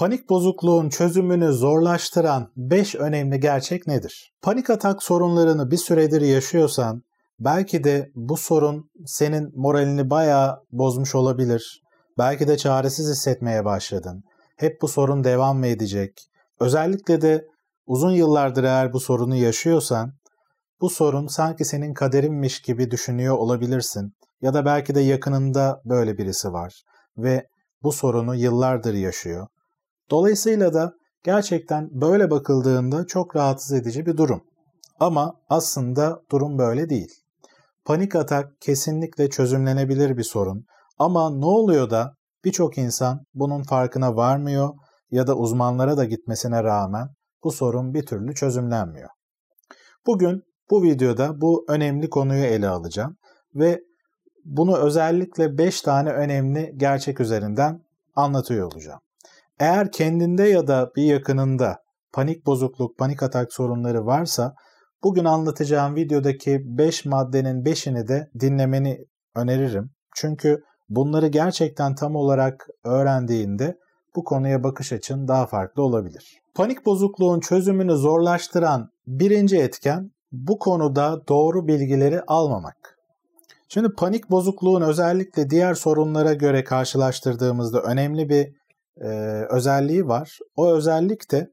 Panik bozukluğun çözümünü zorlaştıran 5 önemli gerçek nedir? Panik atak sorunlarını bir süredir yaşıyorsan belki de bu sorun senin moralini bayağı bozmuş olabilir. Belki de çaresiz hissetmeye başladın. Hep bu sorun devam mı edecek? Özellikle de uzun yıllardır eğer bu sorunu yaşıyorsan bu sorun sanki senin kaderinmiş gibi düşünüyor olabilirsin. Ya da belki de yakınında böyle birisi var ve bu sorunu yıllardır yaşıyor. Dolayısıyla da gerçekten böyle bakıldığında çok rahatsız edici bir durum. Ama aslında durum böyle değil. Panik atak kesinlikle çözümlenebilir bir sorun. Ama ne oluyor da birçok insan bunun farkına varmıyor ya da uzmanlara da gitmesine rağmen bu sorun bir türlü çözümlenmiyor. Bugün bu videoda bu önemli konuyu ele alacağım ve bunu özellikle 5 tane önemli gerçek üzerinden anlatıyor olacağım. Eğer kendinde ya da bir yakınında panik bozukluk, panik atak sorunları varsa bugün anlatacağım videodaki 5 maddenin 5'ini de dinlemeni öneririm. Çünkü bunları gerçekten tam olarak öğrendiğinde bu konuya bakış açın daha farklı olabilir. Panik bozukluğun çözümünü zorlaştıran birinci etken bu konuda doğru bilgileri almamak. Şimdi panik bozukluğun özellikle diğer sorunlara göre karşılaştırdığımızda önemli bir e, özelliği var. O özellik de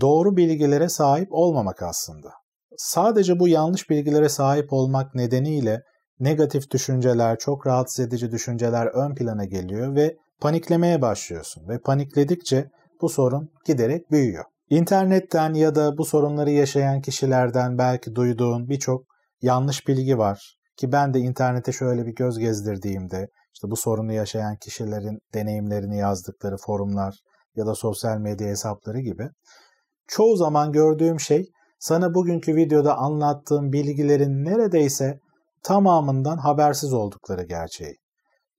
doğru bilgilere sahip olmamak aslında. Sadece bu yanlış bilgilere sahip olmak nedeniyle negatif düşünceler, çok rahatsız edici düşünceler ön plana geliyor ve paniklemeye başlıyorsun ve panikledikçe bu sorun giderek büyüyor. İnternetten ya da bu sorunları yaşayan kişilerden belki duyduğun birçok yanlış bilgi var ki ben de internete şöyle bir göz gezdirdiğimde işte bu sorunu yaşayan kişilerin deneyimlerini yazdıkları forumlar ya da sosyal medya hesapları gibi çoğu zaman gördüğüm şey sana bugünkü videoda anlattığım bilgilerin neredeyse tamamından habersiz oldukları gerçeği.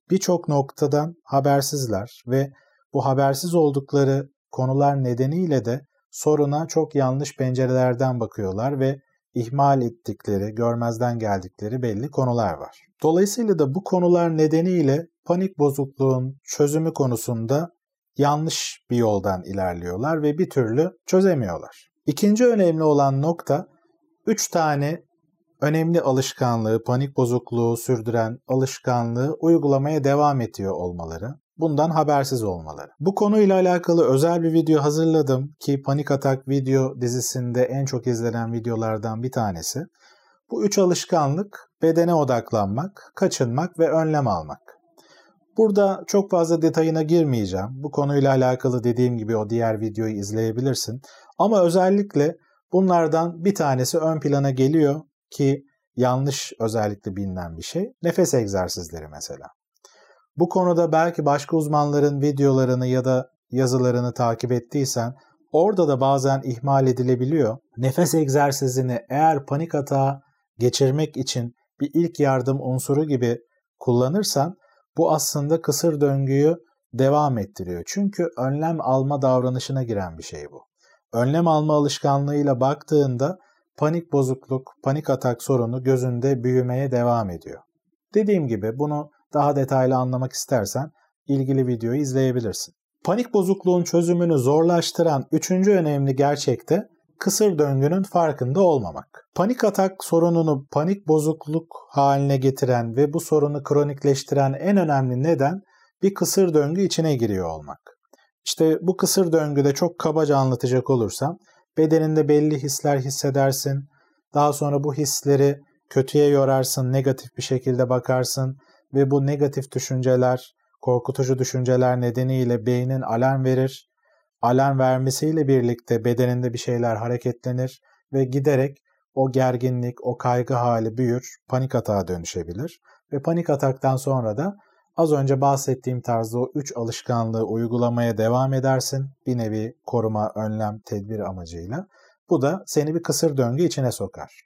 Birçok noktadan habersizler ve bu habersiz oldukları konular nedeniyle de soruna çok yanlış pencerelerden bakıyorlar ve ihmal ettikleri, görmezden geldikleri belli konular var. Dolayısıyla da bu konular nedeniyle panik bozukluğun çözümü konusunda yanlış bir yoldan ilerliyorlar ve bir türlü çözemiyorlar. İkinci önemli olan nokta 3 tane önemli alışkanlığı, panik bozukluğu sürdüren alışkanlığı uygulamaya devam ediyor olmaları bundan habersiz olmaları. Bu konuyla alakalı özel bir video hazırladım ki Panik Atak video dizisinde en çok izlenen videolardan bir tanesi. Bu üç alışkanlık bedene odaklanmak, kaçınmak ve önlem almak. Burada çok fazla detayına girmeyeceğim. Bu konuyla alakalı dediğim gibi o diğer videoyu izleyebilirsin. Ama özellikle bunlardan bir tanesi ön plana geliyor ki yanlış özellikle bilinen bir şey. Nefes egzersizleri mesela. Bu konuda belki başka uzmanların videolarını ya da yazılarını takip ettiysen orada da bazen ihmal edilebiliyor. Nefes egzersizini eğer panik atağı geçirmek için bir ilk yardım unsuru gibi kullanırsan bu aslında kısır döngüyü devam ettiriyor. Çünkü önlem alma davranışına giren bir şey bu. Önlem alma alışkanlığıyla baktığında panik bozukluk, panik atak sorunu gözünde büyümeye devam ediyor. Dediğim gibi bunu daha detaylı anlamak istersen ilgili videoyu izleyebilirsin. Panik bozukluğun çözümünü zorlaştıran üçüncü önemli gerçek de kısır döngünün farkında olmamak. Panik atak sorununu panik bozukluk haline getiren ve bu sorunu kronikleştiren en önemli neden bir kısır döngü içine giriyor olmak. İşte bu kısır döngüde çok kabaca anlatacak olursam bedeninde belli hisler hissedersin. Daha sonra bu hisleri kötüye yorarsın, negatif bir şekilde bakarsın ve bu negatif düşünceler, korkutucu düşünceler nedeniyle beynin alarm verir. Alarm vermesiyle birlikte bedeninde bir şeyler hareketlenir ve giderek o gerginlik, o kaygı hali büyür, panik atağa dönüşebilir. Ve panik ataktan sonra da az önce bahsettiğim tarzda o üç alışkanlığı uygulamaya devam edersin. Bir nevi koruma, önlem, tedbir amacıyla. Bu da seni bir kısır döngü içine sokar.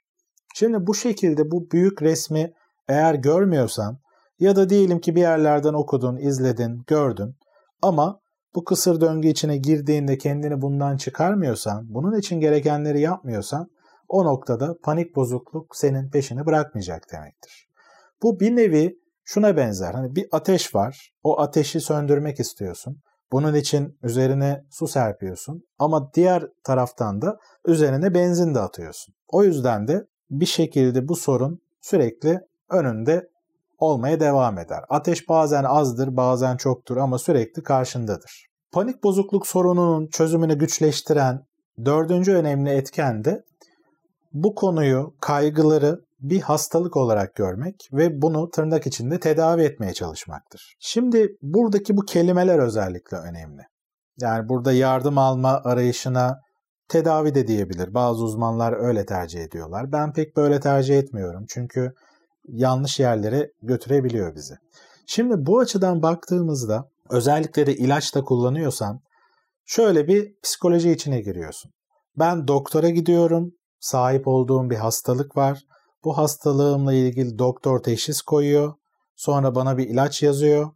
Şimdi bu şekilde bu büyük resmi eğer görmüyorsan ya da diyelim ki bir yerlerden okudun, izledin, gördün ama bu kısır döngü içine girdiğinde kendini bundan çıkarmıyorsan, bunun için gerekenleri yapmıyorsan o noktada panik bozukluk senin peşini bırakmayacak demektir. Bu bir nevi şuna benzer. Hani bir ateş var. O ateşi söndürmek istiyorsun. Bunun için üzerine su serpiyorsun ama diğer taraftan da üzerine benzin de atıyorsun. O yüzden de bir şekilde bu sorun sürekli önünde olmaya devam eder. Ateş bazen azdır, bazen çoktur ama sürekli karşındadır. Panik bozukluk sorununun çözümünü güçleştiren dördüncü önemli etken de bu konuyu, kaygıları bir hastalık olarak görmek ve bunu tırnak içinde tedavi etmeye çalışmaktır. Şimdi buradaki bu kelimeler özellikle önemli. Yani burada yardım alma arayışına tedavi de diyebilir. Bazı uzmanlar öyle tercih ediyorlar. Ben pek böyle tercih etmiyorum. Çünkü yanlış yerlere götürebiliyor bizi. Şimdi bu açıdan baktığımızda özellikle de ilaç da kullanıyorsan şöyle bir psikoloji içine giriyorsun. Ben doktora gidiyorum, sahip olduğum bir hastalık var. Bu hastalığımla ilgili doktor teşhis koyuyor. Sonra bana bir ilaç yazıyor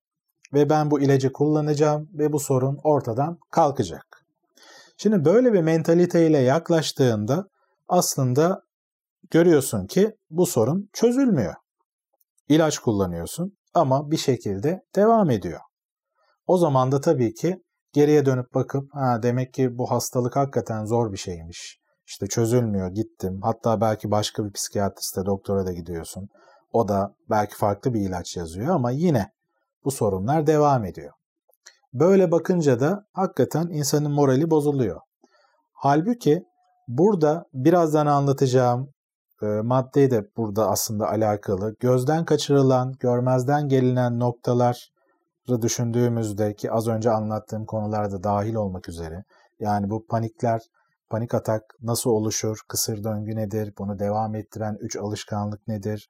ve ben bu ilacı kullanacağım ve bu sorun ortadan kalkacak. Şimdi böyle bir mentaliteyle yaklaştığında aslında görüyorsun ki bu sorun çözülmüyor. İlaç kullanıyorsun ama bir şekilde devam ediyor. O zaman da tabii ki geriye dönüp bakıp ha demek ki bu hastalık hakikaten zor bir şeymiş. İşte çözülmüyor gittim. Hatta belki başka bir psikiyatriste doktora da gidiyorsun. O da belki farklı bir ilaç yazıyor ama yine bu sorunlar devam ediyor. Böyle bakınca da hakikaten insanın morali bozuluyor. Halbuki burada birazdan anlatacağım e, de burada aslında alakalı. Gözden kaçırılan, görmezden gelinen noktaları düşündüğümüzde ki az önce anlattığım konularda dahil olmak üzere yani bu panikler, panik atak nasıl oluşur, kısır döngü nedir, bunu devam ettiren üç alışkanlık nedir,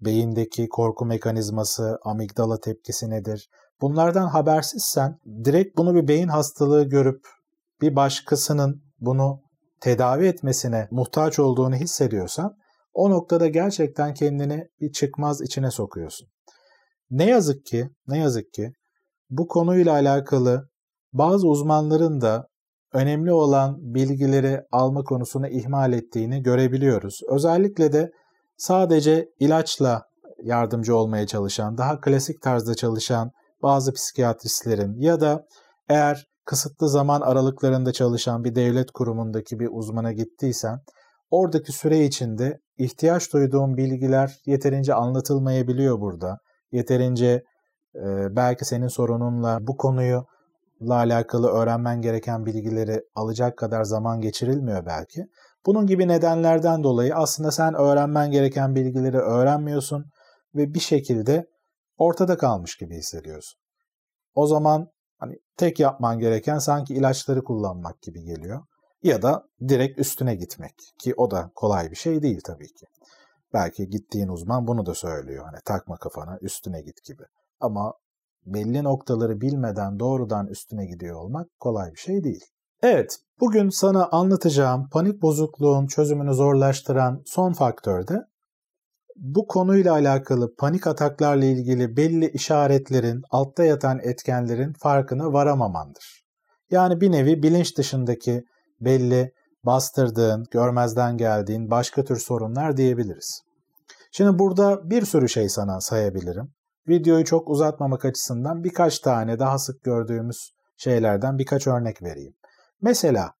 beyindeki korku mekanizması, amigdala tepkisi nedir? Bunlardan habersizsen direkt bunu bir beyin hastalığı görüp bir başkasının bunu tedavi etmesine muhtaç olduğunu hissediyorsan o noktada gerçekten kendini bir çıkmaz içine sokuyorsun. Ne yazık ki, ne yazık ki bu konuyla alakalı bazı uzmanların da önemli olan bilgileri alma konusunu ihmal ettiğini görebiliyoruz. Özellikle de sadece ilaçla yardımcı olmaya çalışan, daha klasik tarzda çalışan bazı psikiyatristlerin ya da eğer kısıtlı zaman aralıklarında çalışan bir devlet kurumundaki bir uzmana gittiysen oradaki süre içinde ihtiyaç duyduğum bilgiler yeterince anlatılmayabiliyor burada. Yeterince e, belki senin sorununla bu konuyu la alakalı öğrenmen gereken bilgileri alacak kadar zaman geçirilmiyor belki. Bunun gibi nedenlerden dolayı aslında sen öğrenmen gereken bilgileri öğrenmiyorsun ve bir şekilde ortada kalmış gibi hissediyorsun. O zaman hani tek yapman gereken sanki ilaçları kullanmak gibi geliyor ya da direkt üstüne gitmek ki o da kolay bir şey değil tabii ki. Belki gittiğin uzman bunu da söylüyor. Hani takma kafana üstüne git gibi. Ama belli noktaları bilmeden doğrudan üstüne gidiyor olmak kolay bir şey değil. Evet, bugün sana anlatacağım panik bozukluğun çözümünü zorlaştıran son faktör de bu konuyla alakalı panik ataklarla ilgili belli işaretlerin, altta yatan etkenlerin farkına varamamandır. Yani bir nevi bilinç dışındaki belli bastırdığın, görmezden geldiğin başka tür sorunlar diyebiliriz. Şimdi burada bir sürü şey sana sayabilirim. Videoyu çok uzatmamak açısından birkaç tane daha sık gördüğümüz şeylerden birkaç örnek vereyim. Mesela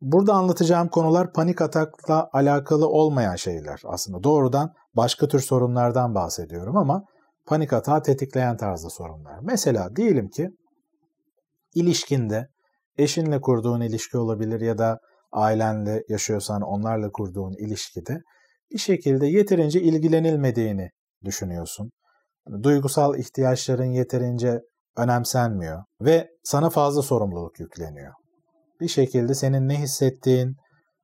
burada anlatacağım konular panik atakla alakalı olmayan şeyler aslında. Doğrudan başka tür sorunlardan bahsediyorum ama panik atağı tetikleyen tarzda sorunlar. Mesela diyelim ki ilişkinde eşinle kurduğun ilişki olabilir ya da ailenle yaşıyorsan onlarla kurduğun ilişkide bir şekilde yeterince ilgilenilmediğini düşünüyorsun. Duygusal ihtiyaçların yeterince önemsenmiyor ve sana fazla sorumluluk yükleniyor. Bir şekilde senin ne hissettiğin,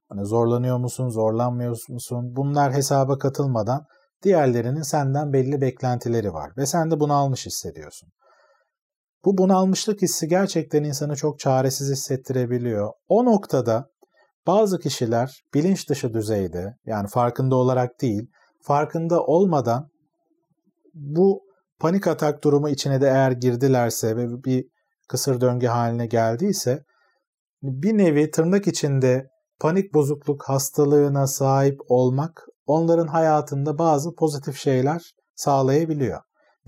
hani zorlanıyor musun, zorlanmıyor musun bunlar hesaba katılmadan diğerlerinin senden belli beklentileri var ve sen de bunu almış hissediyorsun. Bu bunalmışlık hissi gerçekten insanı çok çaresiz hissettirebiliyor. O noktada bazı kişiler bilinç dışı düzeyde yani farkında olarak değil, farkında olmadan bu panik atak durumu içine de eğer girdilerse ve bir kısır döngü haline geldiyse bir nevi tırnak içinde panik bozukluk hastalığına sahip olmak onların hayatında bazı pozitif şeyler sağlayabiliyor.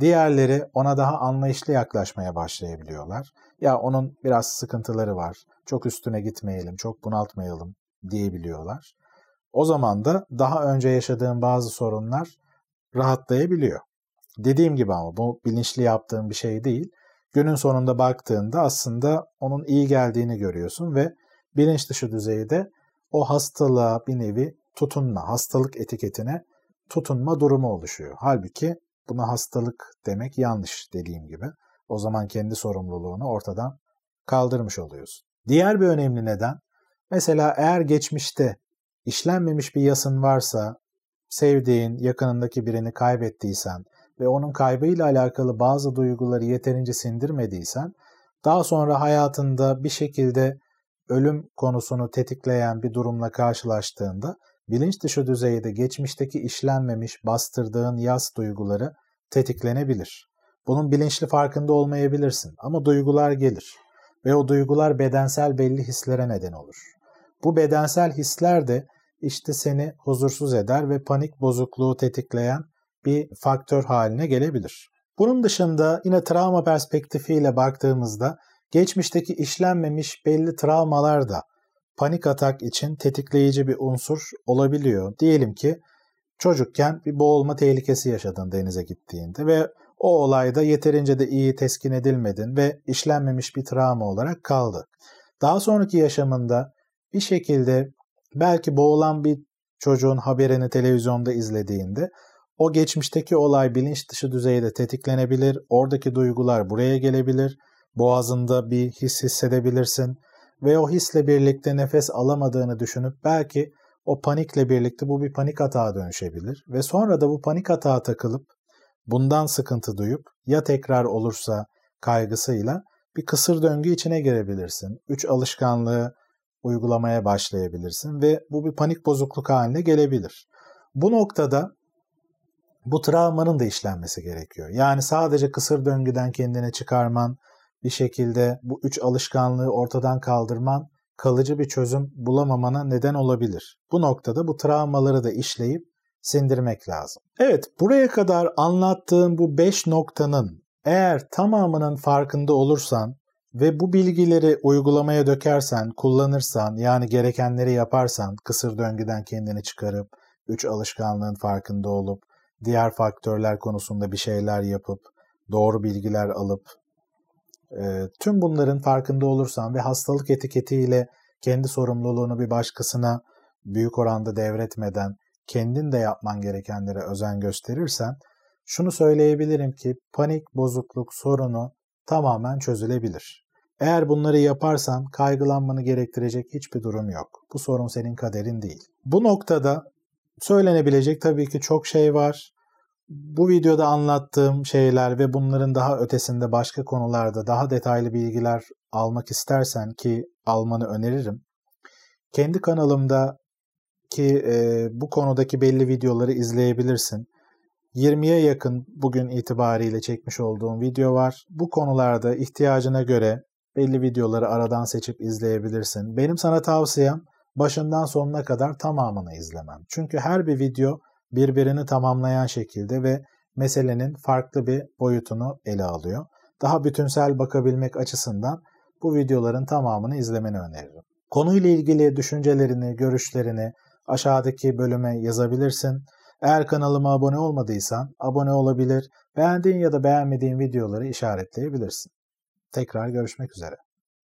Diğerleri ona daha anlayışlı yaklaşmaya başlayabiliyorlar. Ya onun biraz sıkıntıları var. Çok üstüne gitmeyelim, çok bunaltmayalım diyebiliyorlar. O zaman da daha önce yaşadığım bazı sorunlar rahatlayabiliyor. Dediğim gibi ama bu bilinçli yaptığım bir şey değil. Günün sonunda baktığında aslında onun iyi geldiğini görüyorsun ve bilinç dışı düzeyde o hastalığa bir nevi tutunma, hastalık etiketine tutunma durumu oluşuyor. Halbuki buna hastalık demek yanlış dediğim gibi. O zaman kendi sorumluluğunu ortadan kaldırmış oluyorsun. Diğer bir önemli neden, mesela eğer geçmişte işlenmemiş bir yasın varsa, sevdiğin, yakınındaki birini kaybettiysen ve onun kaybıyla alakalı bazı duyguları yeterince sindirmediysen, daha sonra hayatında bir şekilde ölüm konusunu tetikleyen bir durumla karşılaştığında bilinç dışı düzeyde geçmişteki işlenmemiş bastırdığın yas duyguları tetiklenebilir. Bunun bilinçli farkında olmayabilirsin ama duygular gelir ve o duygular bedensel belli hislere neden olur. Bu bedensel hisler de işte seni huzursuz eder ve panik bozukluğu tetikleyen bir faktör haline gelebilir. Bunun dışında yine travma perspektifiyle baktığımızda geçmişteki işlenmemiş belli travmalar da panik atak için tetikleyici bir unsur olabiliyor. Diyelim ki çocukken bir boğulma tehlikesi yaşadın denize gittiğinde ve o olayda yeterince de iyi teskin edilmedin ve işlenmemiş bir travma olarak kaldı. Daha sonraki yaşamında bir şekilde belki boğulan bir çocuğun haberini televizyonda izlediğinde o geçmişteki olay bilinç dışı düzeyde tetiklenebilir, oradaki duygular buraya gelebilir, boğazında bir his hissedebilirsin ve o hisle birlikte nefes alamadığını düşünüp belki o panikle birlikte bu bir panik atağa dönüşebilir ve sonra da bu panik atağa takılıp bundan sıkıntı duyup ya tekrar olursa kaygısıyla bir kısır döngü içine girebilirsin. Üç alışkanlığı uygulamaya başlayabilirsin ve bu bir panik bozukluk haline gelebilir. Bu noktada bu travmanın da işlenmesi gerekiyor. Yani sadece kısır döngüden kendini çıkarman, bir şekilde bu üç alışkanlığı ortadan kaldırman kalıcı bir çözüm bulamamana neden olabilir. Bu noktada bu travmaları da işleyip sindirmek lazım. Evet, buraya kadar anlattığım bu 5 noktanın eğer tamamının farkında olursan ve bu bilgileri uygulamaya dökersen, kullanırsan, yani gerekenleri yaparsan, kısır döngüden kendini çıkarıp, üç alışkanlığın farkında olup, diğer faktörler konusunda bir şeyler yapıp, doğru bilgiler alıp, e, tüm bunların farkında olursan ve hastalık etiketiyle kendi sorumluluğunu bir başkasına büyük oranda devretmeden kendin de yapman gerekenlere özen gösterirsen şunu söyleyebilirim ki panik bozukluk sorunu tamamen çözülebilir. Eğer bunları yaparsan kaygılanmanı gerektirecek hiçbir durum yok. Bu sorun senin kaderin değil. Bu noktada söylenebilecek tabii ki çok şey var. Bu videoda anlattığım şeyler ve bunların daha ötesinde başka konularda daha detaylı bilgiler almak istersen ki almanı öneririm. Kendi kanalımda ki e, bu konudaki belli videoları izleyebilirsin. 20'ye yakın bugün itibariyle çekmiş olduğum video var. Bu konularda ihtiyacına göre belli videoları aradan seçip izleyebilirsin. Benim sana tavsiyem başından sonuna kadar tamamını izlemen. Çünkü her bir video birbirini tamamlayan şekilde ve meselenin farklı bir boyutunu ele alıyor. Daha bütünsel bakabilmek açısından bu videoların tamamını izlemeni öneririm. Konuyla ilgili düşüncelerini, görüşlerini aşağıdaki bölüme yazabilirsin. Eğer kanalıma abone olmadıysan abone olabilir, beğendiğin ya da beğenmediğin videoları işaretleyebilirsin. Tekrar görüşmek üzere.